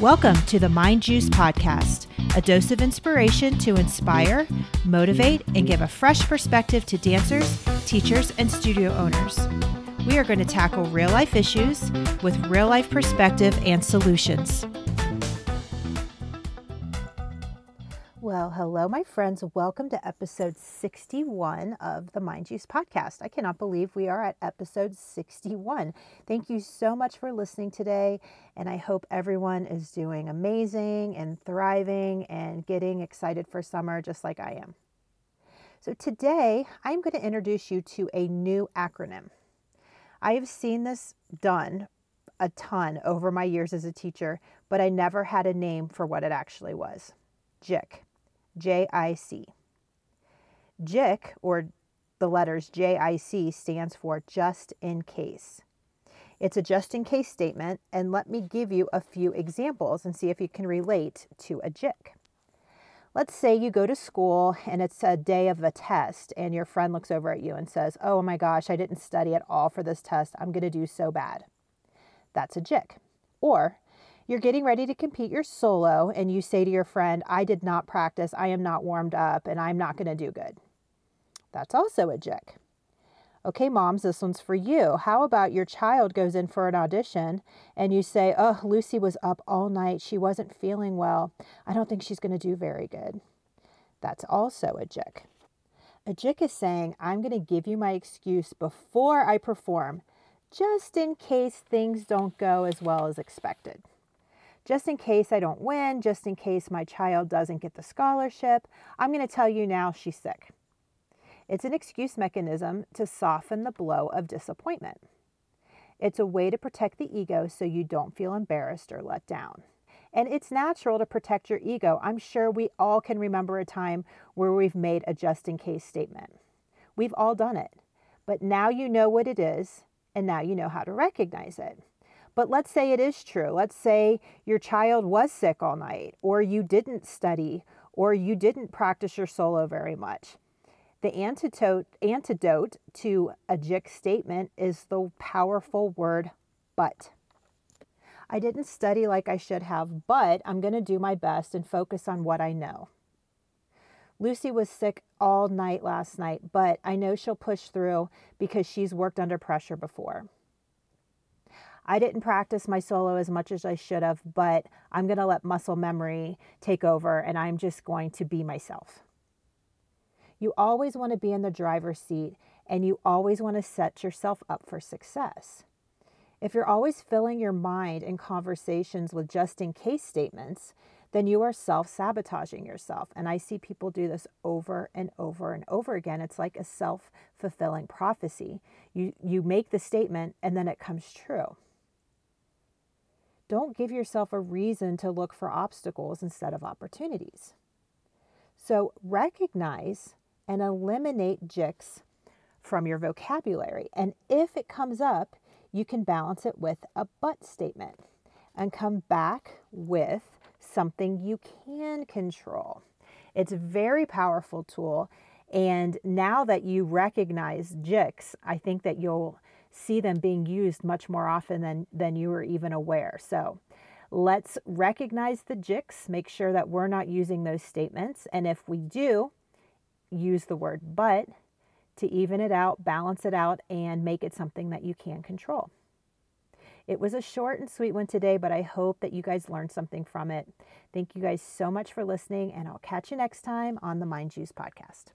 Welcome to the Mind Juice Podcast, a dose of inspiration to inspire, motivate, and give a fresh perspective to dancers, teachers, and studio owners. We are going to tackle real life issues with real life perspective and solutions. Well, hello, my friends. Welcome to episode 61 of the Mind Juice podcast. I cannot believe we are at episode 61. Thank you so much for listening today, and I hope everyone is doing amazing and thriving and getting excited for summer just like I am. So, today I'm going to introduce you to a new acronym. I have seen this done a ton over my years as a teacher, but I never had a name for what it actually was. JIC. JIC. JIC, or the letters JIC, stands for just in case. It's a just in case statement, and let me give you a few examples and see if you can relate to a JIC. Let's say you go to school and it's a day of a test, and your friend looks over at you and says, Oh my gosh, I didn't study at all for this test. I'm going to do so bad. That's a JIC. Or you're getting ready to compete your solo, and you say to your friend, I did not practice, I am not warmed up, and I'm not going to do good. That's also a jick. Okay, moms, this one's for you. How about your child goes in for an audition and you say, Oh, Lucy was up all night. She wasn't feeling well. I don't think she's going to do very good. That's also a jick. A jick is saying, I'm going to give you my excuse before I perform, just in case things don't go as well as expected just in case I don't win, just in case my child doesn't get the scholarship, I'm going to tell you now she's sick. It's an excuse mechanism to soften the blow of disappointment. It's a way to protect the ego so you don't feel embarrassed or let down. And it's natural to protect your ego. I'm sure we all can remember a time where we've made a just in case statement. We've all done it. But now you know what it is, and now you know how to recognize it. But let's say it is true. Let's say your child was sick all night, or you didn't study, or you didn't practice your solo very much. The antidote, antidote to a JIC statement is the powerful word but. I didn't study like I should have, but I'm going to do my best and focus on what I know. Lucy was sick all night last night, but I know she'll push through because she's worked under pressure before. I didn't practice my solo as much as I should have, but I'm going to let muscle memory take over and I'm just going to be myself. You always want to be in the driver's seat and you always want to set yourself up for success. If you're always filling your mind in conversations with just in case statements, then you are self sabotaging yourself. And I see people do this over and over and over again. It's like a self fulfilling prophecy. You, you make the statement and then it comes true. Don't give yourself a reason to look for obstacles instead of opportunities. So recognize and eliminate JICs from your vocabulary. And if it comes up, you can balance it with a but statement and come back with something you can control. It's a very powerful tool. And now that you recognize JICs, I think that you'll see them being used much more often than, than you were even aware. So let's recognize the JICs, make sure that we're not using those statements. And if we do, use the word but to even it out, balance it out, and make it something that you can control. It was a short and sweet one today, but I hope that you guys learned something from it. Thank you guys so much for listening, and I'll catch you next time on the Mind Juice podcast.